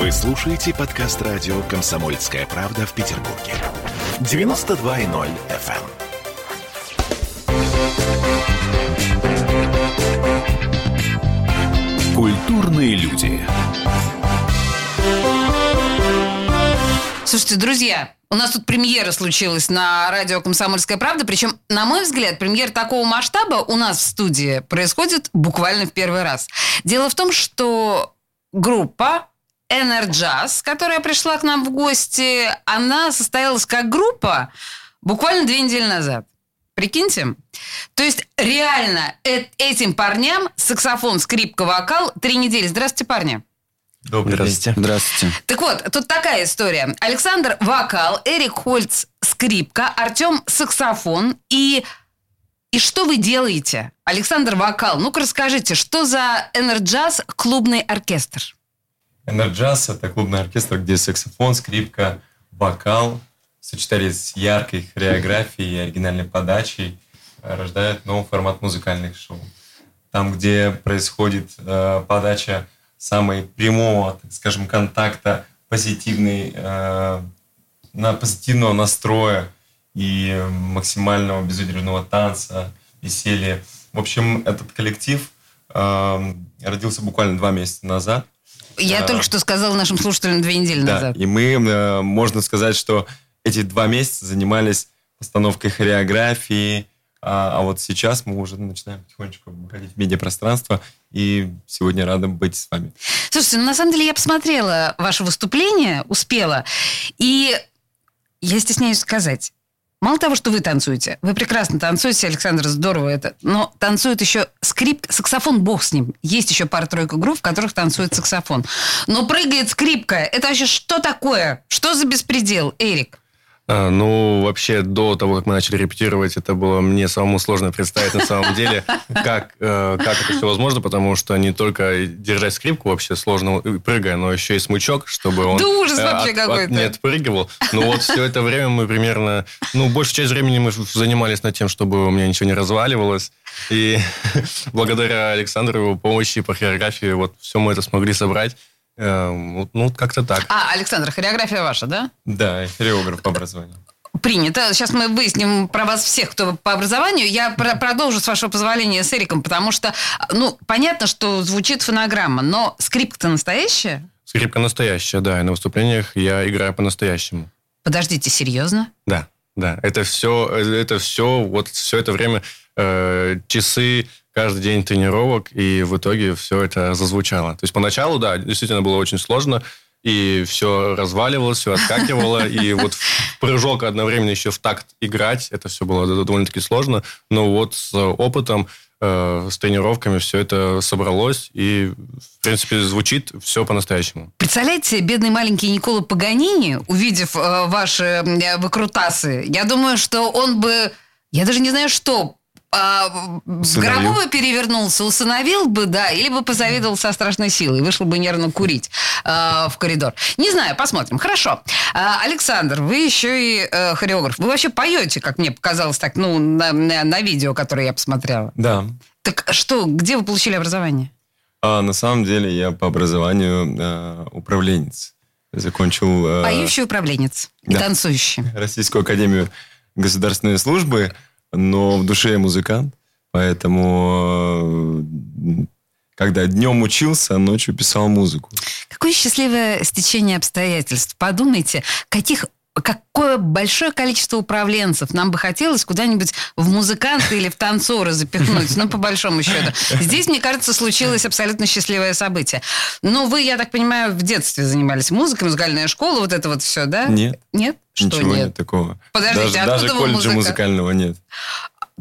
Вы слушаете подкаст радио «Комсомольская правда» в Петербурге. 92.0 FM. Культурные люди. Слушайте, друзья, у нас тут премьера случилась на радио «Комсомольская правда». Причем, на мой взгляд, премьер такого масштаба у нас в студии происходит буквально в первый раз. Дело в том, что группа Enerjazz, которая пришла к нам в гости, она состоялась как группа буквально две недели назад. Прикиньте. То есть реально э- этим парням саксофон, скрипка, вокал три недели. Здравствуйте, парни. Добрый Здравствуйте. Здравствуйте. Так вот, тут такая история. Александр – вокал, Эрик Хольц – скрипка, Артем – саксофон. И, и что вы делаете? Александр – вокал. Ну-ка расскажите, что за Энерджаз клубный оркестр? Энерджаз – это клубный оркестр, где саксофон, скрипка, вокал сочетались с яркой хореографией и оригинальной подачей рождают новый формат музыкальных шоу. Там, где происходит э, подача самой прямого, так скажем, контакта, позитивной, э, на позитивного настроя и максимального безудержного танца, веселья. В общем, этот коллектив э, родился буквально два месяца назад. Я А. только что сказала нашим слушателям две недели Да, назад. и мы, э, можно сказать, что эти два месяца занимались постановкой хореографии, а, а вот сейчас мы уже начинаем потихонечку выходить в медиапространство, и сегодня рады быть с вами. Слушайте, ну на самом деле я посмотрела ваше выступление, успела, и я стесняюсь сказать, мало того, что вы танцуете, вы прекрасно танцуете, Александр, здорово это, но танцует еще скрипка, саксофон, бог с ним. Есть еще пара-тройка групп, в которых танцует саксофон. Но прыгает скрипка. Это вообще что такое? Что за беспредел, Эрик? А, ну, вообще, до того, как мы начали репетировать, это было мне самому сложно представить на самом деле, как, э, как это все возможно, потому что не только держать скрипку вообще сложно прыгая, но еще и смычок, чтобы он Да ужас э, вообще от- от- не отпрыгивал. Ну вот все это время мы примерно, ну, большую часть времени мы занимались над тем, чтобы у меня ничего не разваливалось. И благодаря Александру, его помощи по хореографии, вот все мы это смогли собрать. Э, вот, Ну, как-то так. А, Александр, хореография ваша, да? Да, хореограф по образованию. Принято. Сейчас мы выясним про вас всех, кто по образованию. Я про- продолжу, с вашего позволения, с Эриком, потому что, ну, понятно, что звучит фонограмма, но скрипка-то настоящая? Скрипка настоящая, да, и на выступлениях я играю по-настоящему. Подождите, серьезно? Да, да. Это все, это все, вот все это время э, часы, каждый день тренировок, и в итоге все это зазвучало. То есть поначалу, да, действительно было очень сложно, и все разваливалось, все отскакивало, и вот в прыжок одновременно еще в такт играть, это все было довольно-таки сложно, но вот с опытом, э, с тренировками все это собралось, и, в принципе, звучит все по-настоящему. Представляете, бедный маленький Никола Паганини, увидев э, ваши э, выкрутасы, я думаю, что он бы, я даже не знаю что, а, в гробу бы перевернулся, усыновил бы, да, или бы позавидовал со страшной силой, вышел бы нервно курить э, в коридор. Не знаю, посмотрим. Хорошо. А, Александр, вы еще и э, хореограф. Вы вообще поете, как мне показалось так, ну, на, на- на видео, которое я посмотрела. Да. Так что, где вы получили образование? А на самом деле я по образованию э, управленец. Закончил э, Поющий управленец и да. танцующий. Российскую академию государственной службы, но в душе я музыкант, поэтому э, когда днем учился, ночью писал музыку. Какое счастливое стечение обстоятельств. Подумайте, каких какое большое количество управленцев нам бы хотелось куда-нибудь в музыканты или в танцоры запихнуть, ну, по большому счету. Здесь, мне кажется, случилось абсолютно счастливое событие. Но вы, я так понимаю, в детстве занимались музыкой, музыкальная школа, вот это вот все, да? Нет. Нет? Что Ничего нет? нет такого. Подождите, даже, откуда даже колледжа музыка? музыкального нет.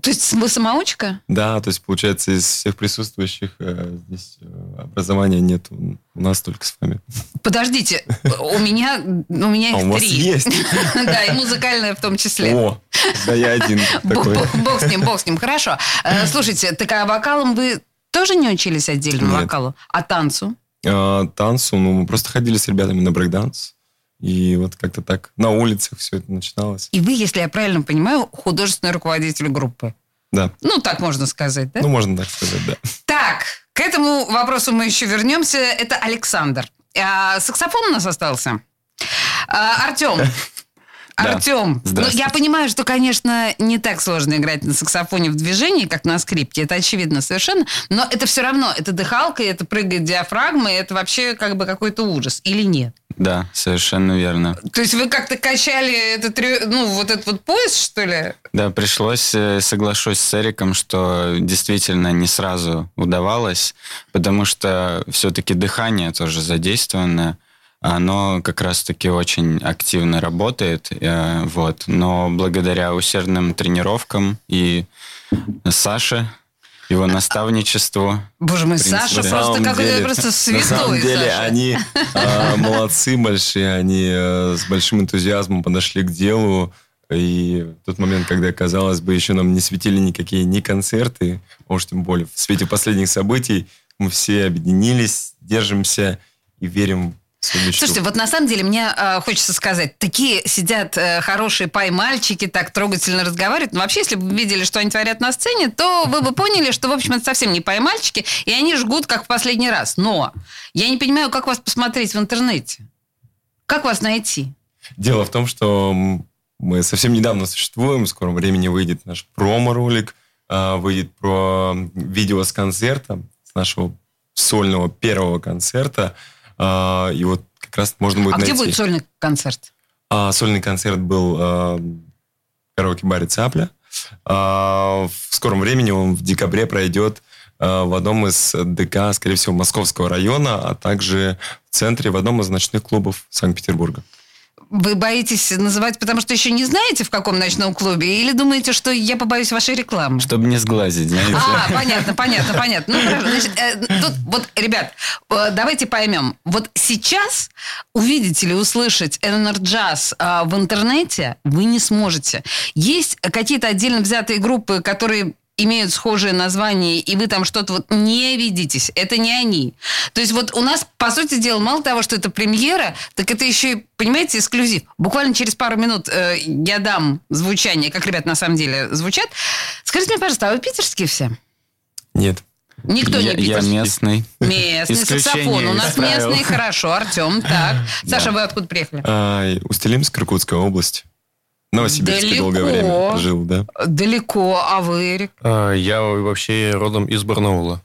То есть вы самоучка? Да, то есть, получается, из всех присутствующих э, здесь э, образования нет. У нас только с вами. Подождите, у меня, у меня А их у три. есть? Да, и музыкальная в том числе. О, да я один такой. бог- с ним, бог с ним. Хорошо. Э, Слушайте, так а вокалом вы тоже не учились отдельно вокалу? А танцу? А, танцу, ну, мы просто ходили с ребятами на брейкданс. И вот как-то так на улицах все это начиналось. И вы, если я правильно понимаю, художественный руководитель группы. Да. Ну, так можно сказать, да? Ну, можно так сказать, да. Так, к этому вопросу мы еще вернемся. Это Александр. А, саксофон у нас остался. А, Артем. Да. Артем, ну, я понимаю, что, конечно, не так сложно играть на саксофоне в движении, как на скрипке. Это очевидно совершенно. Но это все равно, это дыхалка, это прыгает диафрагма, и это вообще как бы какой-то ужас. Или нет? Да, совершенно верно. То есть вы как-то качали этот, ну, вот этот вот пояс, что ли? Да, пришлось, э, соглашусь с Эриком, что действительно не сразу удавалось, потому что все-таки дыхание тоже задействовано, оно как раз-таки очень активно работает, э, вот. Но благодаря усердным тренировкам и Саше, его наставничеству, Боже мой, Саша на просто какой-то просто На святой. самом деле Саша. они а, молодцы большие, они э, с большим энтузиазмом подошли к делу. И в тот момент, когда, казалось бы, еще нам не светили никакие ни концерты, а уж тем более в свете последних событий, мы все объединились, держимся и верим в Слушайте, вот на самом деле мне э, хочется сказать, такие сидят э, хорошие пай-мальчики, так трогательно разговаривают. Но вообще, если бы вы видели, что они творят на сцене, то вы бы поняли, что, в общем, это совсем не пай-мальчики, и они жгут, как в последний раз. Но я не понимаю, как вас посмотреть в интернете? Как вас найти? Дело в том, что мы совсем недавно существуем, в скором времени выйдет наш промо-ролик, а, выйдет про видео с концерта, с нашего сольного первого концерта, А, и вот как раз можно будет а найти. где будет сольный концерт? А, сольный концерт был а, в караоке-баре «Цапля». А, в скором времени он в декабре пройдет а, в одном из ДК, скорее всего, Московского района, а также в центре, в одном из ночных клубов Санкт-Петербурга. Вы боитесь называть, потому что еще не знаете, в каком ночном клубе? Или думаете, что я побоюсь вашей рекламы? чтобы не сглазить, знаете. А, понятно, понятно, понятно. Ну, хорошо. Значит, э, тут, вот, ребят, э, давайте поймем. Вот сейчас увидеть или услышать Энерджаз в интернете вы не сможете. Есть какие-то отдельно взятые группы, которые имеют схожие названия, и вы там что-то вот не видитесь. Это не они. То есть вот у нас, по сути дела, мало того, что это премьера, так это еще и, понимаете, эксклюзив. Буквально через пару минут э, я дам звучание, как ребят на самом деле звучат. Скажите мне, пожалуйста, а вы питерские все? Нет. Никто я, не я питерский. местный. Местный Исключение саксофон. У нас местный, хорошо. Артем, так. Саша, вы откуда приехали? А, Устилимск, Иркутская область. В Новосибирске Далеко. долгое время жил, да. Далеко, а вы, Эрик? А, Я вообще родом из Барнаула.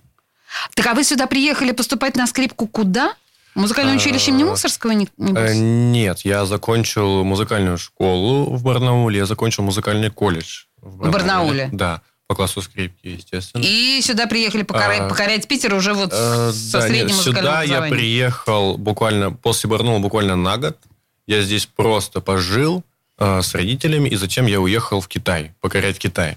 Так, а вы сюда приехали поступать на скрипку куда? Музыкальное А, училище имени Мусорского? не-? Э, Нет, я закончил музыкальную школу в Барнауле, я закончил музыкальный колледж. В Барнауле? Да, по классу скрипки, естественно. И сюда приехали покорять, А, покорять Питер уже вот Э, со да, средним нет, Сюда я приехал буквально после Барнаула буквально на год. Я здесь просто пожил э, с родителями, и затем я уехал в Китай, покорять Китай.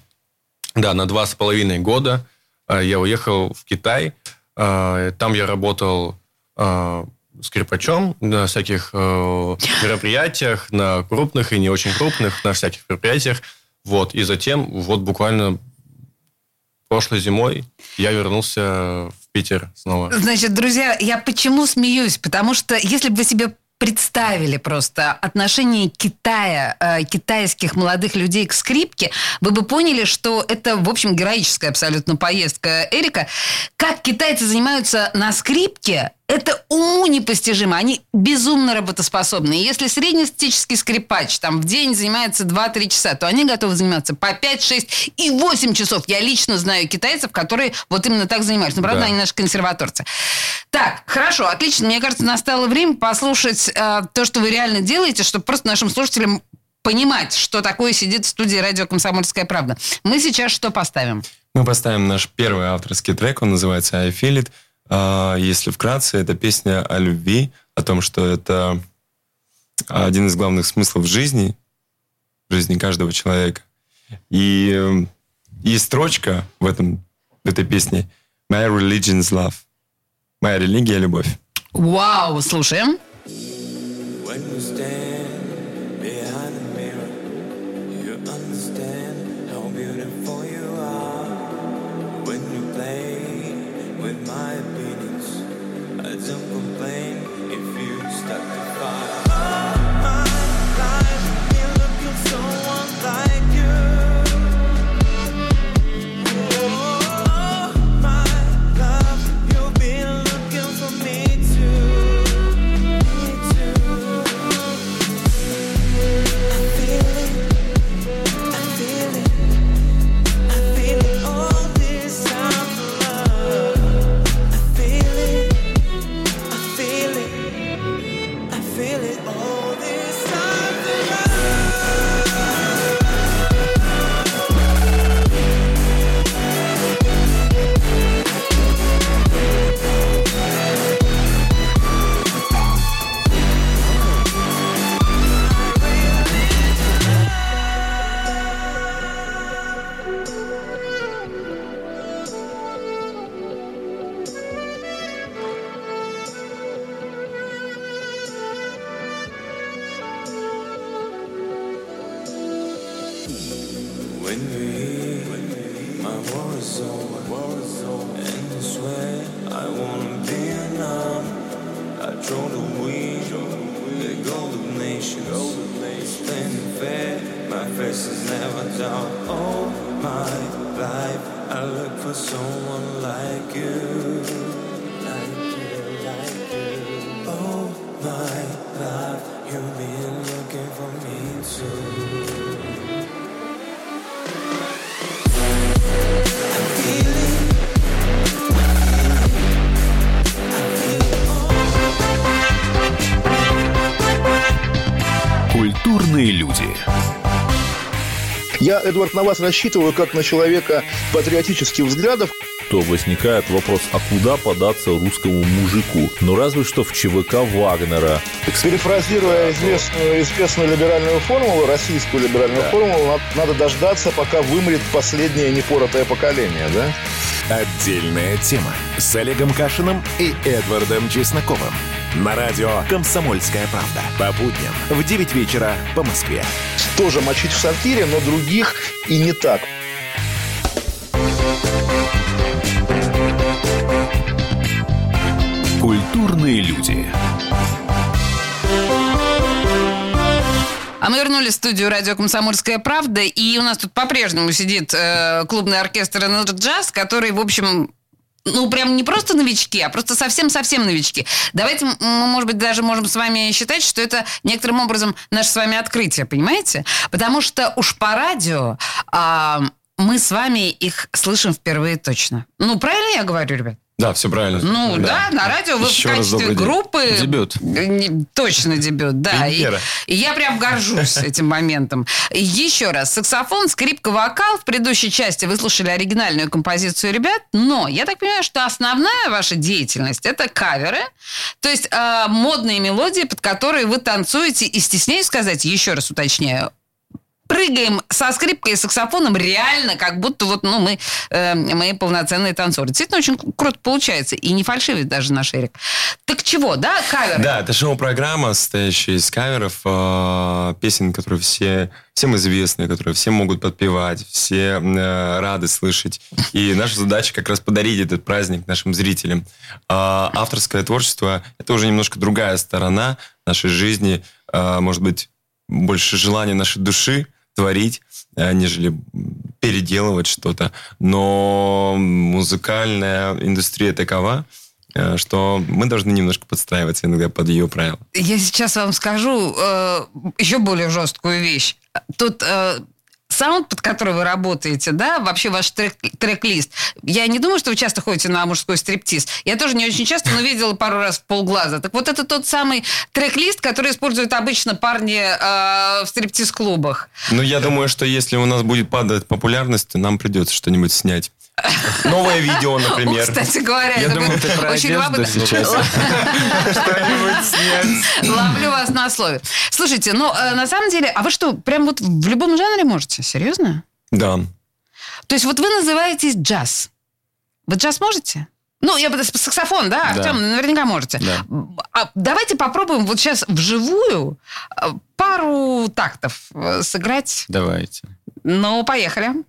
Да, на два с половиной года э, я уехал в Китай. Э, там я работал э, скрипачом на всяких э, мероприятиях, на крупных и не очень крупных, на всяких мероприятиях. Вот, и затем, вот буквально прошлой зимой я вернулся в Питер снова. Значит, друзья, я почему смеюсь? Потому что если бы вы себе представили просто отношение Китая, э, китайских молодых людей к скрипке, вы бы поняли, что это, в общем, героическая абсолютно поездка Эрика. Как китайцы занимаются на скрипке, это уму непостижимо. Они безумно работоспособны. И если среднестатистический скрипач там в день занимается 2-3 часа, то они готовы заниматься по 5, 6 и 8 часов. Я лично знаю китайцев, которые вот именно так занимаются. Но, правда, Да. они наши консерваторцы. Так, хорошо, отлично. Мне кажется, настало время послушать э, то, что вы реально делаете, чтобы просто нашим слушателям понимать, что такое сидит в студии радио «Комсомольская правда». Мы сейчас что поставим? Мы поставим наш первый авторский трек, он называется «I Feel It». А, Если вкратце, это песня о любви, о том, что это один из главных смыслов жизни, жизни каждого человека. И, э, и строчка в, этом, в этой песне «My religion is love». Моя религия – любовь. Вау, слушаем. When you stand face is never down. All oh, my life, I look for someone like you. Я, Эдвард, на вас рассчитываю как на человека патриотических взглядов. то возникает вопрос, а куда податься русскому мужику? Ну, разве что в ЧВК Вагнера. Перефразируя известную, известную либеральную формулу, российскую либеральную формулу, надо, надо дождаться, пока вымрет последнее непоротое поколение, да? Отдельная тема с Олегом Кашиным и Эдвардом Чесноковым. На радио «Комсомольская правда». По будням в 9 вечера по Москве. Тоже мочить в сортире, но других и не так. Культурные люди. А мы вернулись в студию радио «Комсомольская правда», и у нас тут по-прежнему сидит э, клубный оркестр «Энерджаз», который, в общем, ну, прям не просто новички, а просто совсем-совсем новички. Давайте мы, может быть, даже можем с вами считать, что это некоторым образом наше с вами открытие, понимаете? Потому что уж по радио а, мы с вами их слышим впервые точно. Ну, правильно я говорю, ребят? Да, все правильно. Ну да, на радио вы Еще в качестве добрый день. группы... Дебют. Э, не- Точно дебют, да. И, и я прям горжусь этим моментом. Еще раз, саксофон, скрипка, вокал. В предыдущей части вы слушали оригинальную композицию ребят, но я так понимаю, что основная ваша деятельность – это каверы, то есть э, модные мелодии, под которые вы танцуете, и стесняюсь сказать, еще раз уточняю, прыгаем со скрипкой и саксофоном реально, как будто вот, ну, мы, э, мы полноценные танцоры. Действительно, очень круто получается. И не фальшивит даже наш Эрик. Так чего, да, каверы? Да, это шоу-программа, состоящая из каверов, э, песен, которые все, всем известны, которые все могут подпевать, все э, рады слышать. И наша задача как раз подарить этот праздник нашим зрителям. А авторское творчество – это уже немножко другая сторона нашей жизни, э, может быть, больше желание нашей души творить, э, нежели переделывать что-то. Но музыкальная индустрия такова, э, что мы должны немножко подстраиваться иногда под ее правила. Я сейчас вам скажу э, еще более жесткую вещь. Тут э, саунд, под который вы работаете, да, вообще ваш трек- трек-лист. Я не думаю, что вы часто ходите на мужской стриптиз. Я тоже не очень часто, но видела пару раз в полглаза. Так вот это тот самый трек-лист, который используют обычно парни э, в стриптиз-клубах. Ну, я думаю, что если у нас будет падать популярность, нам придется что-нибудь снять. Новое видео, О, например. кстати говоря, Я думаю, ты про очень любопытно. сейчас. Ловлю вас на слове. Слушайте, ну, э, на самом деле, а вы что, прям вот в любом жанре можете? Серьезно? Да. То есть вот вы называетесь джаз. Вы джаз можете? Ну, я бы саксофон, да, Да. Артем, наверняка можете. Да. А давайте попробуем вот сейчас вживую э, пару тактов э, сыграть. Давайте. Ну, поехали. Не,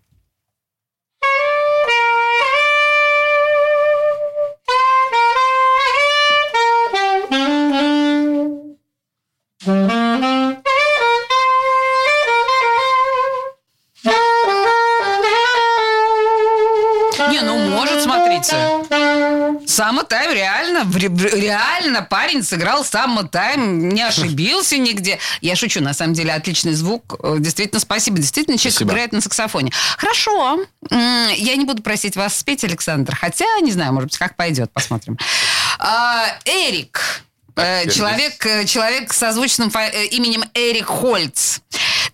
реально, парень сыграл Самма Тайм, не ошибился нигде. Я шучу, на самом деле отличный звук. Э, Действительно, спасибо. Действительно, человек Спасибо. играет на саксофоне. Хорошо. Я не буду просить вас спеть, Александр. Хотя, не знаю, может быть, как пойдет, посмотрим. А, Эрик. Э, теперь Человек, э, человек фа- э, именем Эрик Хольц.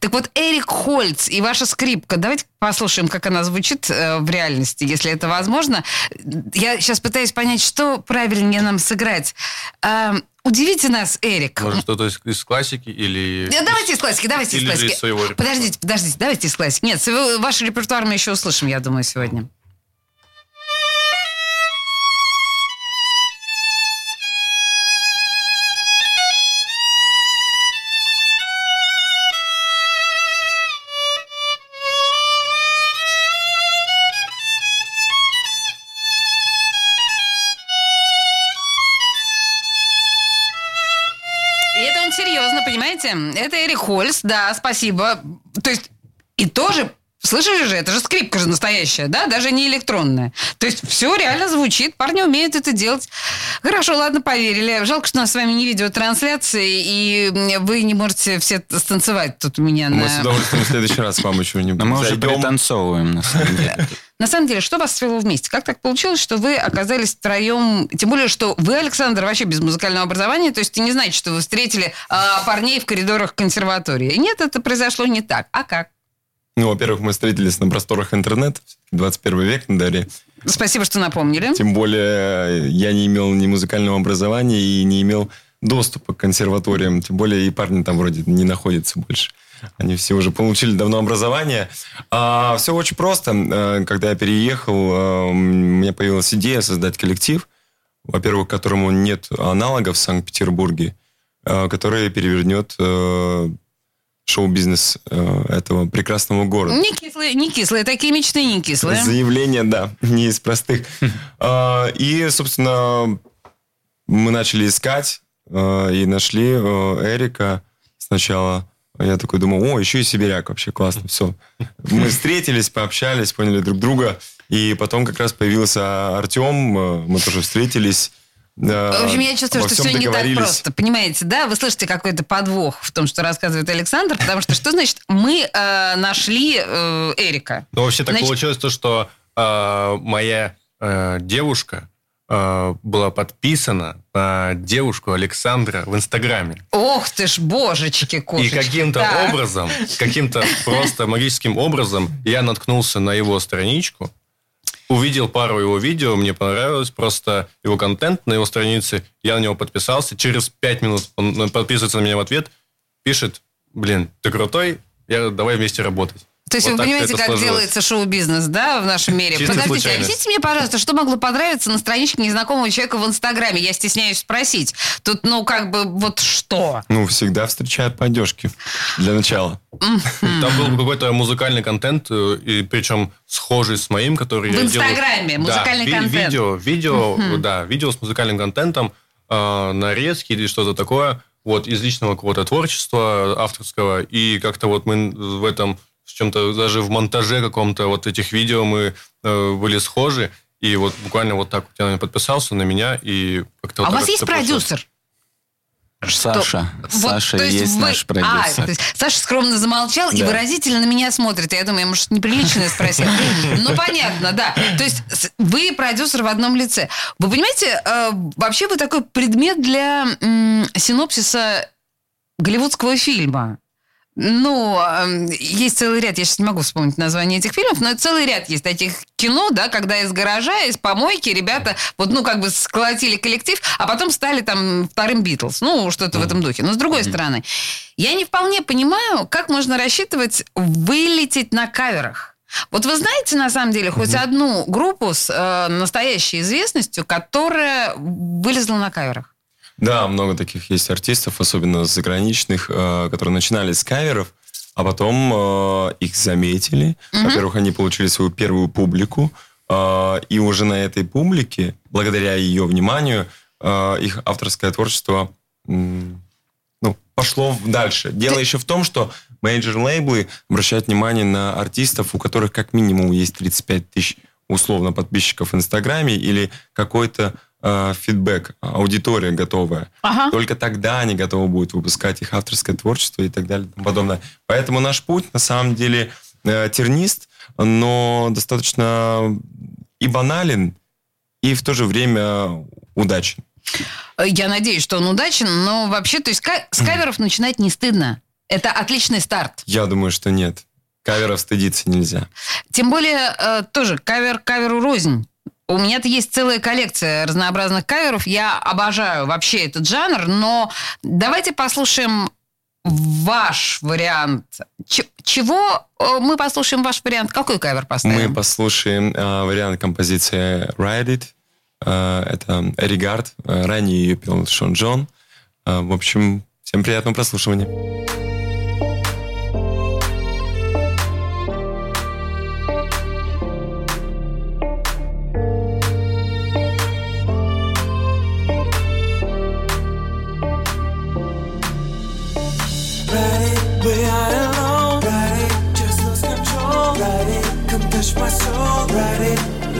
Так вот, Эрик Хольц и ваша скрипка. Давайте послушаем, как она звучит э, в реальности, если это возможно. Я сейчас пытаюсь понять, что правильнее нам сыграть. А, удивите нас, Эрик. Может, что-то из, из классики или... Да, давайте из классики, давайте из Или же классики. из своего репертуара. Подождите, подождите, давайте из классики. Нет, ваш репертуар мы еще услышим, я думаю, сегодня. Хольс, да, спасибо. То есть, и тоже Слышали же, это же скрипка же настоящая, да, даже не электронная. То есть все реально звучит, парни умеют это делать. Хорошо, ладно, поверили. Жалко, что у нас с вами не видеотрансляции, и вы не можете все станцевать тут у меня Мы на... с удовольствием в следующий раз вам еще-нибудь Но мы уже пританцовываем, на самом деле. На самом деле, что вас свело вместе? Как так получилось, что вы оказались втроем? Тем более, что вы, Александр, вообще без музыкального образования, то есть не знаете, что вы встретили а, парней в коридорах консерватории. Нет, это произошло не так. А как? Ну, во-первых, мы встретились на просторах интернета. 21 век на дворе. Спасибо, что напомнили. Тем более, я не имел ни музыкального образования и не имел доступа к консерваториям. Тем более, и парни там вроде не находятся больше. Они все уже получили давно образование. А, все очень просто. А, Когда я переехал, а, у меня появилась идея создать коллектив, во-первых, которому нет аналогов в Санкт-Петербурге, а, который перевернет шоу-бизнес этого прекрасного города. Не кислые, не кислые, такие мечты не кислые. Заявление, да, не из простых. А, И, собственно, мы начали искать и нашли Эрика сначала. Я такой думал, о, еще и сибиряк вообще, классно, все. Мы встретились, пообщались, поняли друг друга. И потом как раз появился Артем, а, мы тоже встретились. В общем, я чувствую, что все не так просто. Понимаете, да? Вы слышите какой-то подвох в том, что рассказывает Александр, потому что что значит мы э, нашли э, Эрика? Ну, вообще так Значит- получилось то, что э, моя э, девушка э, была подписана на девушку Александра в Инстаграме. Ох ты ж, божечки, И кошечки. каким-то Так. образом, каким-то просто магическим образом я наткнулся на его страничку, увидел пару его видео, мне понравилось просто его контент на его странице, я на него подписался, через пять минут он подписывается на меня в ответ, пишет, блин, ты крутой, я, давай вместе работать. То есть Вот вы понимаете, как сложилось. делается шоу-бизнес, да, в нашем мире? Чисто Подождите, случайность. объясните мне, пожалуйста, что могло понравиться на страничке незнакомого человека в Инстаграме? Я стесняюсь спросить. Тут, ну, как бы, вот что? Ну, всегда встречают по одежке. Для начала. Там был какой-то музыкальный контент, э, и причем схожий с моим, который В я делаю. Инстаграме Да, музыкальный ви- контент. Видео, видео, да, видео с музыкальным контентом, э, нарезки или что-то такое, вот, из личного какого-то творчества авторского, и как-то вот мы в этом, в чем-то, даже в монтаже каком-то вот этих видео мы э, были схожи, и вот буквально вот так вот я на него подписался, на меня, и как-то а вот у вас вот есть всё получилось. продюсер? Саша. Вот, Саша то есть, вы- наш А, продюсер. то есть Саша скромно замолчал и Да. выразительно на меня смотрит. Я думаю, я, может, неприлично спросил. Ну, понятно, да. То есть с- вы продюсер в одном лице. Вы понимаете, э, вообще вы такой предмет для синопсиса голливудского фильма. Ну, эм, есть целый ряд, я сейчас не могу вспомнить название этих фильмов, но целый ряд есть таких кино, да, когда из гаража, из помойки ребята вот, ну, как бы сколотили коллектив, а потом стали там вторым Битлз. Ну, что-то в этом духе. Но с другой стороны, я не вполне понимаю, как можно рассчитывать вылететь на каверах. Вот вы знаете, на самом деле, хоть одну группу с э, настоящей известностью, которая вылезла на каверах? Да, много таких есть артистов, особенно заграничных, э, которые начинали с каверов, а потом э, их заметили. Во-первых, они получили свою первую публику, э, и уже на этой публике, благодаря ее вниманию, их авторское творчество ну, пошло дальше. Дело еще в том, что major-лейблы обращают внимание на артистов, у которых как минимум есть 35 тысяч условно подписчиков в Инстаграме или какой-то э, feedback, аудитория готовая. Ага. Только тогда они готовы будут выпускать их авторское творчество и так далее и тому подобное. Поэтому наш путь на самом деле э, тернист, но достаточно и банален, и в то же время удачен. Я надеюсь, что он удачен, но вообще, то есть с каверов начинать не стыдно. Это отличный старт. Я думаю, что нет. Каверов стыдиться нельзя. Тем более, э, тоже кавер каверу рознь. У меня-то есть целая коллекция разнообразных каверов. Я обожаю вообще этот жанр, но давайте послушаем ваш вариант. Ч- чего э, мы послушаем ваш вариант? Какой кавер поставим? Мы послушаем э, вариант композиции Ride It. Э, это Регард. Э, ранее ее пел Шон Джон. Э, в общем, всем приятного прослушивания.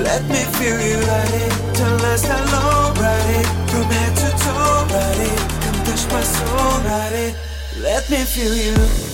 Let me feel you ride it, don't last that long, ride it, from head to toe, ride it, come touch my soul, ride it, let me feel you.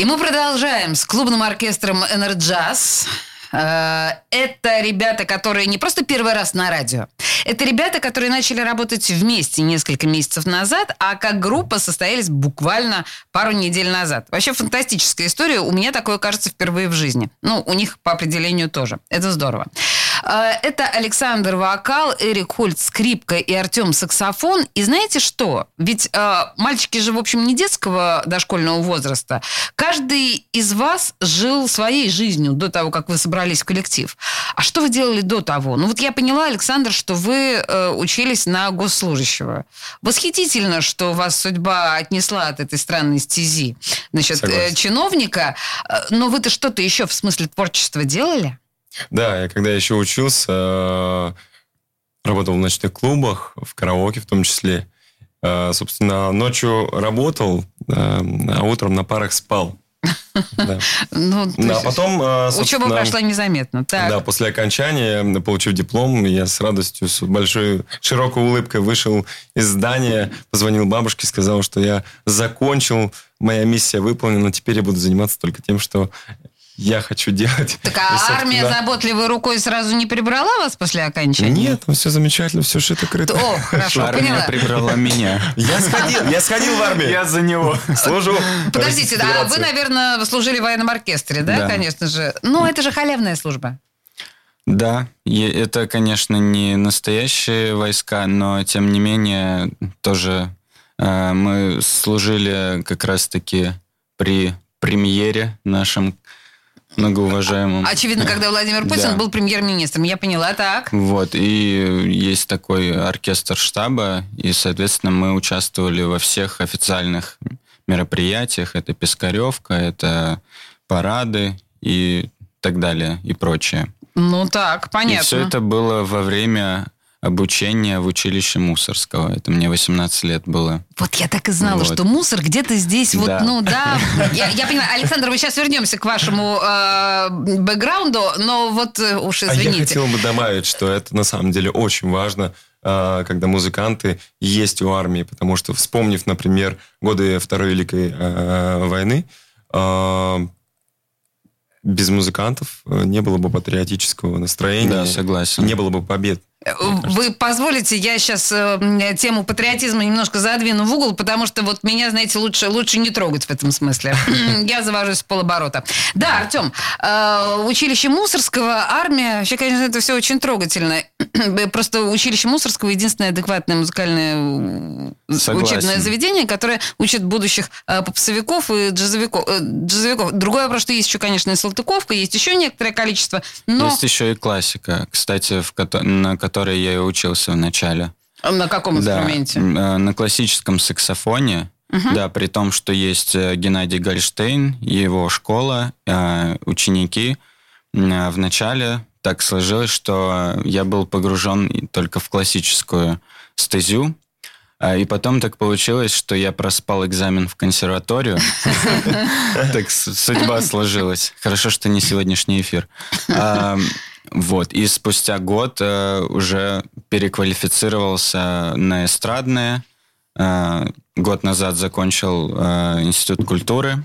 И мы продолжаем с клубным оркестром «Энерджаз». Э, Это ребята, которые не просто первый раз на радио. Это ребята, которые начали работать вместе несколько месяцев назад, а как группа состоялись буквально пару недель назад. Вообще фантастическая история. У меня такое, кажется, впервые в жизни. Ну, у них по определению тоже. Это здорово. Э, Это Александр вокал, Эрик Хольт скрипка и Артем саксофон. И знаете что? Ведь э, мальчики же, в общем, не детского дошкольного возраста. Каждый из вас жил своей жизнью до того, как вы собрались в коллектив. А что вы делали до того? Ну вот я поняла, Александр, что вы э, учились на госслужащего. Восхитительно, что вас судьба отнесла от этой странной стези. Значит, э, чиновника. Э, Но вы-то что-то еще в смысле творчества делали? Да, я когда еще учился, работал в ночных клубах, в караоке в том числе. Э, Собственно, ночью работал, э, а утром на парах спал. Да. Ну, Да, потом, э, Учеба прошла незаметно. Так. Да, после окончания, получив диплом, я с радостью, с большой, широкой улыбкой вышел из здания, позвонил бабушке, сказал, что я закончил, моя миссия выполнена, теперь я буду заниматься только тем, что я хочу делать. Так И, а собственно, армия заботливой рукой сразу не прибрала вас после окончания? Нет, ну все замечательно, все шито-крыто. О, хорошо, Армия поняла. прибрала меня. Я сходил, я сходил в армию. за него. служу. Подождите, да, вы, наверное, служили в военном оркестре, да, Да. конечно же? Ну, это же халявная служба. Да, и это, конечно, не настоящие войска, но тем не менее тоже э, мы служили как раз-таки при премьере нашем многоуважаемом. Очевидно, когда Владимир Путин Да. был премьер-министром. Я поняла, так. Вот, и есть такой оркестр штаба, и, соответственно, мы участвовали во всех официальных мероприятиях. Это Пискаревка, это парады, и так далее и прочее. Ну так, понятно. И все это было во время обучения в училище Мусорского. Это мне 18 лет было. Вот я так и знала, Вот. что мусор где-то здесь, вот, Да. ну да. Я, я понимаю, Александр, мы сейчас вернемся к вашему э, бэкграунду, но вот э, уж А я извините. хотел бы добавить, что это на самом деле очень важно, а, когда музыканты есть у армии, потому что, вспомнив, например, годы Второй Великой а, войны, а, без музыкантов э, не было бы патриотического настроения, Да, согласен. не было бы побед. Э, Вы позволите, я сейчас тему патриотизма немножко задвину в угол, потому что вот меня, знаете, лучше, лучше не трогать в этом смысле. Я завожусь в полоборота. Да, Артем, э, училище Мусорского, армия, вообще, конечно, это все очень трогательно. Просто училище Мусорского единственное адекватное музыкальное э, Согласен. учебное заведение, которое учит будущих э, попсовиков и джазовиков. э, джазовиков. Другой вопрос, что есть еще, конечно, и Салтыковка, есть еще некоторое количество, но Есть еще и классика, кстати, в на которой я и учился в начале. на каком Да, инструменте? м, э, на классическом саксофоне. Да, при том, что есть э, Геннадий Гольштейн, его школа, э, ученики. М, э, В начале так сложилось, что я был погружен только в классическую стезю. А, И потом так получилось, что я проспал экзамен в консерваторию. Так судьба сложилась. Хорошо, что не сегодняшний эфир. Вот. И спустя год э, уже переквалифицировался на эстрадное. Э, Год назад закончил э, Институт культуры,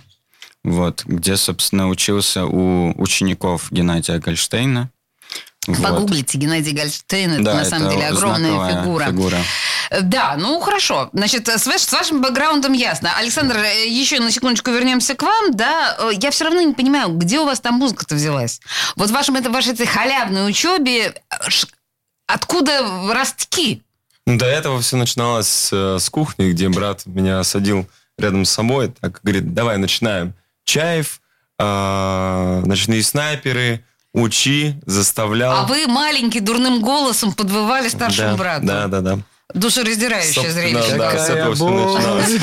вот, где, собственно, учился у учеников Геннадия Гольштейна. Вот. Погуглите Геннадий Гольштейн, это Да, на самом это деле огромная фигура. фигура. Э, Да, ну хорошо. Значит, с, ваш- с вашим бэкграундом ясно. Александр, э, еще на секундочку вернемся к вам. Да, Э, я все равно не понимаю, где у вас там музыка-то взялась? Вот в вашем, это, вашей этой халявной учебе э, ш- откуда ростки? Ну, До этого все начиналось с, э, с кухни, где брат меня садил рядом с собой, так говорит, давай начинаем. Чаев, а, ночные снайперы, учи, заставлял. А вы маленький дурным голосом подвывали старшему да, брату. Да, да, да. Душераздирающее зрелище. Да, с этого все начиналось.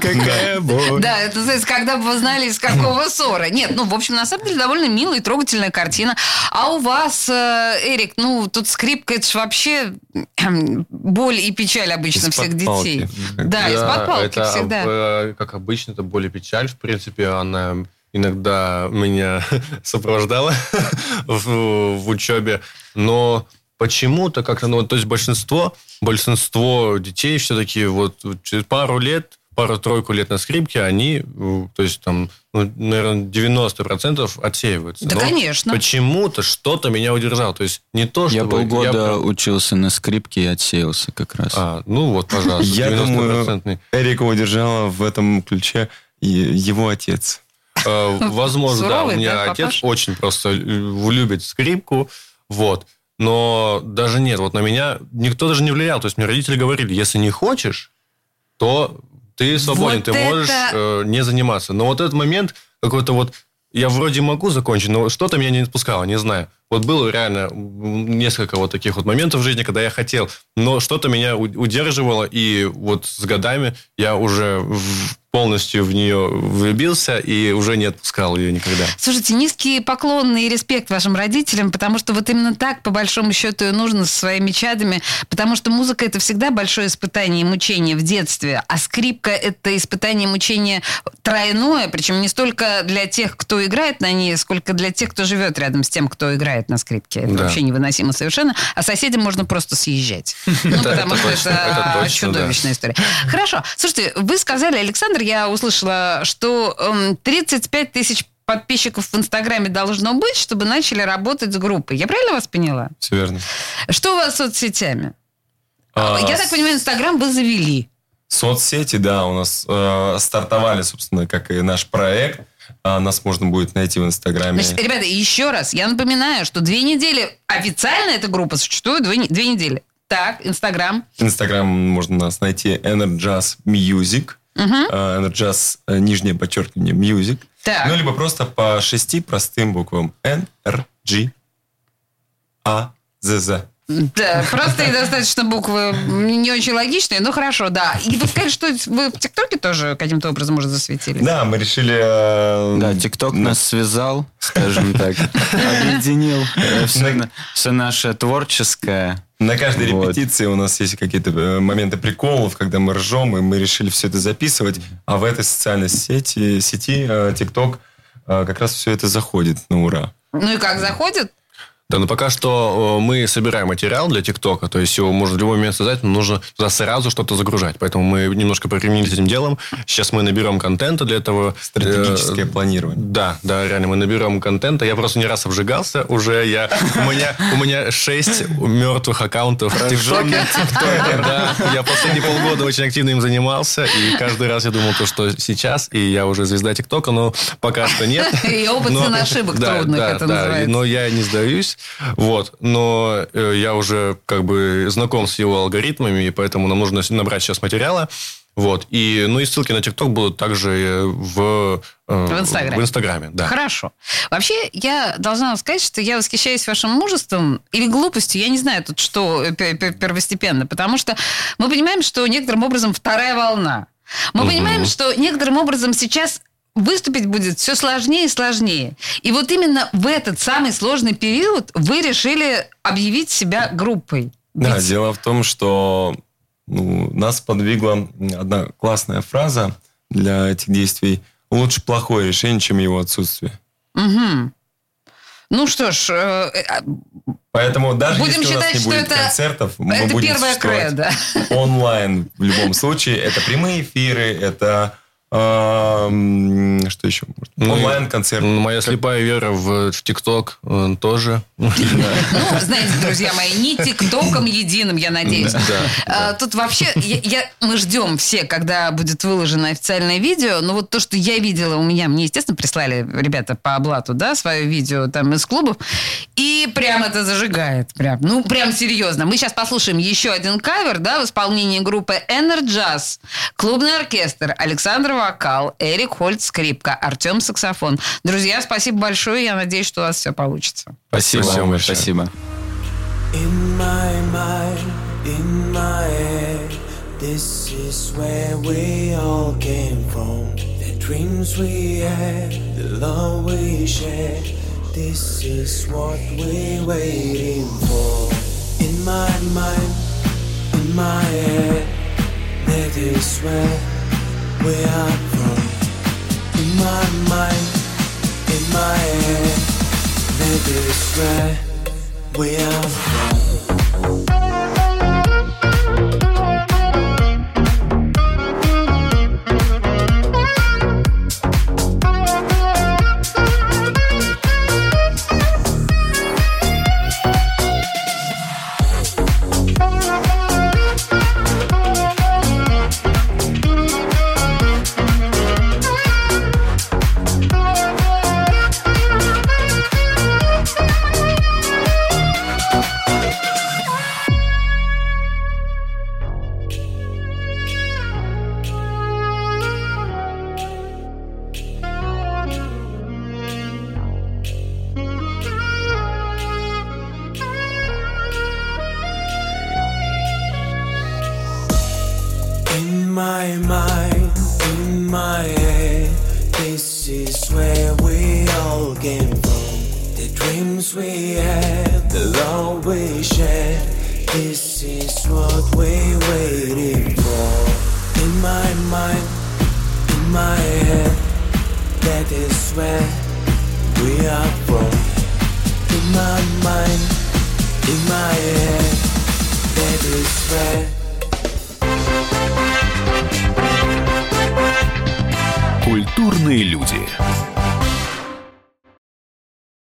Какая боль. Да, это называется, когда бы вы знали, из какого ссора. Нет, ну, в общем, на самом деле, довольно милая и трогательная картина. А у вас, э, Эрик, ну, тут скрипка, это же вообще эм, боль и печаль обычно всех детей. Да, из-под палки всегда. э, как обычно, это боль и печаль. В принципе, она иногда меня сопровождала в, в учебе. Но почему-то как-то, ну, то есть большинство, большинство детей все-таки вот через пару лет, пару-тройку лет на скрипке, они, э, то есть там, ну, наверное, 90% отсеиваются. Да, Но конечно. Почему-то что-то меня удержало. То есть не то, Я чтобы... полгода прям- учился на скрипке и отсеялся как раз. А, ну вот, пожалуйста, Я думаю, 90%. Эрика удержала в этом ключе его отец. Э, Возможно, да. У меня отец очень просто э, любит скрипку. Вот. Но даже нет, вот на меня никто даже не влиял. То есть мне родители говорили, если не хочешь, то ты свободен, Вот ты можешь это- э, не заниматься. Но вот этот момент какой-то вот я вроде могу закончить, но что-то меня не отпускало, не знаю. Вот было реально несколько вот таких вот моментов в жизни, когда я хотел, но что-то меня удерживало, и вот с годами я уже полностью в нее влюбился и уже не отпускал ее никогда. Слушайте, низкий поклон и респект вашим родителям, потому что вот именно так, по большому счету, и нужно со своими чадами, потому что музыка – это всегда большое испытание и мучение в детстве, а скрипка – это испытание и мучение тройное, причем не столько для тех, кто играет на ней, сколько для тех, кто живет рядом с тем, кто играет на скрипке. Это Да. вообще невыносимо совершенно, а соседям можно просто съезжать. Ну, потому что это чудовищная история. Хорошо. Слушайте, вы сказали, Александр, я услышала, что эм, 35 тысяч подписчиков в Инстаграме должно быть, чтобы начали работать с группой. Я правильно вас поняла? Все верно. Что у вас с соцсетями? А, Я так понимаю, Инстаграм вы завели. Соцсети, да, у нас э, стартовали, собственно, как и наш проект. А, нас можно будет найти в Инстаграме. Значит, ребята, еще раз, я напоминаю, что две недели, официально эта группа существует две, две недели. Так, Инстаграм. Инстаграм можно нас найти Enerjazz Music. А, Enerjazz, э, нижнее подчеркивание, Music. Так. Ну, либо просто по шести простым буквам. N, R, G, A, Z, Z. Да, простые достаточно буквы, не очень логичные, но хорошо, да. И вы сказали, что вы в ТикТоке тоже каким-то образом уже засветились? Да, мы решили... э, Да, ТикТок нас связал, скажем так, объединил все наше творческое. На каждой Вот. репетиции у нас есть какие-то э, моменты приколов, когда мы ржем, и мы решили все это записывать. А в этой социальной сети, сети э, TikTok, э, как раз все это заходит на ура. Ну и как, заходит? Да, но пока что э, мы собираем материал для ТикТока, то есть его можно в любой момент создать, но нужно туда сразу что-то загружать. Поэтому мы немножко повременили этим делом. Сейчас мы наберем контента для этого. Стратегическое Э, планирование. Да, да, реально, мы наберем контента. Я просто не раз обжигался уже. Я, у, меня, у меня шесть мертвых аккаунтов в ТикТоке. Да, я последние полгода очень активно им занимался. И каждый раз я думал, то, что сейчас, и я уже звезда ТикТока, но пока что нет. И опыт цен ошибок трудных это называется. Но я не сдаюсь. Вот. Но э, я уже как бы знаком с его алгоритмами, и поэтому нам нужно набрать сейчас материала. Вот. И, ну и ссылки на ТикТок будут также э, в, э, В Инстаграме. В Инстаграме, да. Хорошо. Вообще, я должна вам сказать, что я восхищаюсь вашим мужеством или глупостью. Я не знаю тут, что э, пе- пе- первостепенно. Потому что мы понимаем, что некоторым образом вторая волна. Мы понимаем, что некоторым образом сейчас выступить будет все сложнее и сложнее. И вот именно в этот самый сложный период вы решили объявить себя группой. Да, Ведь- дело в том, что ну, нас подвигла одна классная фраза для этих действий. Лучше плохое решение, чем его отсутствие. Мгм. Ну что ж, э, э, Поэтому даже Будем если у нас считать, не что будет это- концертов, мы это будем существовать кредо. онлайн в любом случае. Это прямые эфиры, это что еще? Ну, Онлайн-концерт. Моя слепая вера в в ТикТок э, тоже. Ну, знаете, друзья мои, не тиктоком единым, я надеюсь. А, Тут вообще, мы ждем все, когда будет выложено официальное видео. Но вот то, что я видела у меня, мне, естественно, прислали ребята по облату, да, свое видео там из клубов. И прям это зажигает. Прям, ну, прям серьезно. Мы сейчас послушаем еще один кавер, да, в исполнении группы Enerjazz, клубный оркестр, Александр Вокал, Эрик Хольц скрипка, Артем саксофон. Друзья, спасибо большое. Я надеюсь, что у вас все получится. Спасибо. Спасибо большое. Спасибо. In my mind, in my head, this is where we all came from. The dreams we had, the love we shared, this is what we're waiting for. In my mind, in my head, that is where where I'm from. In my mind, in my head, from.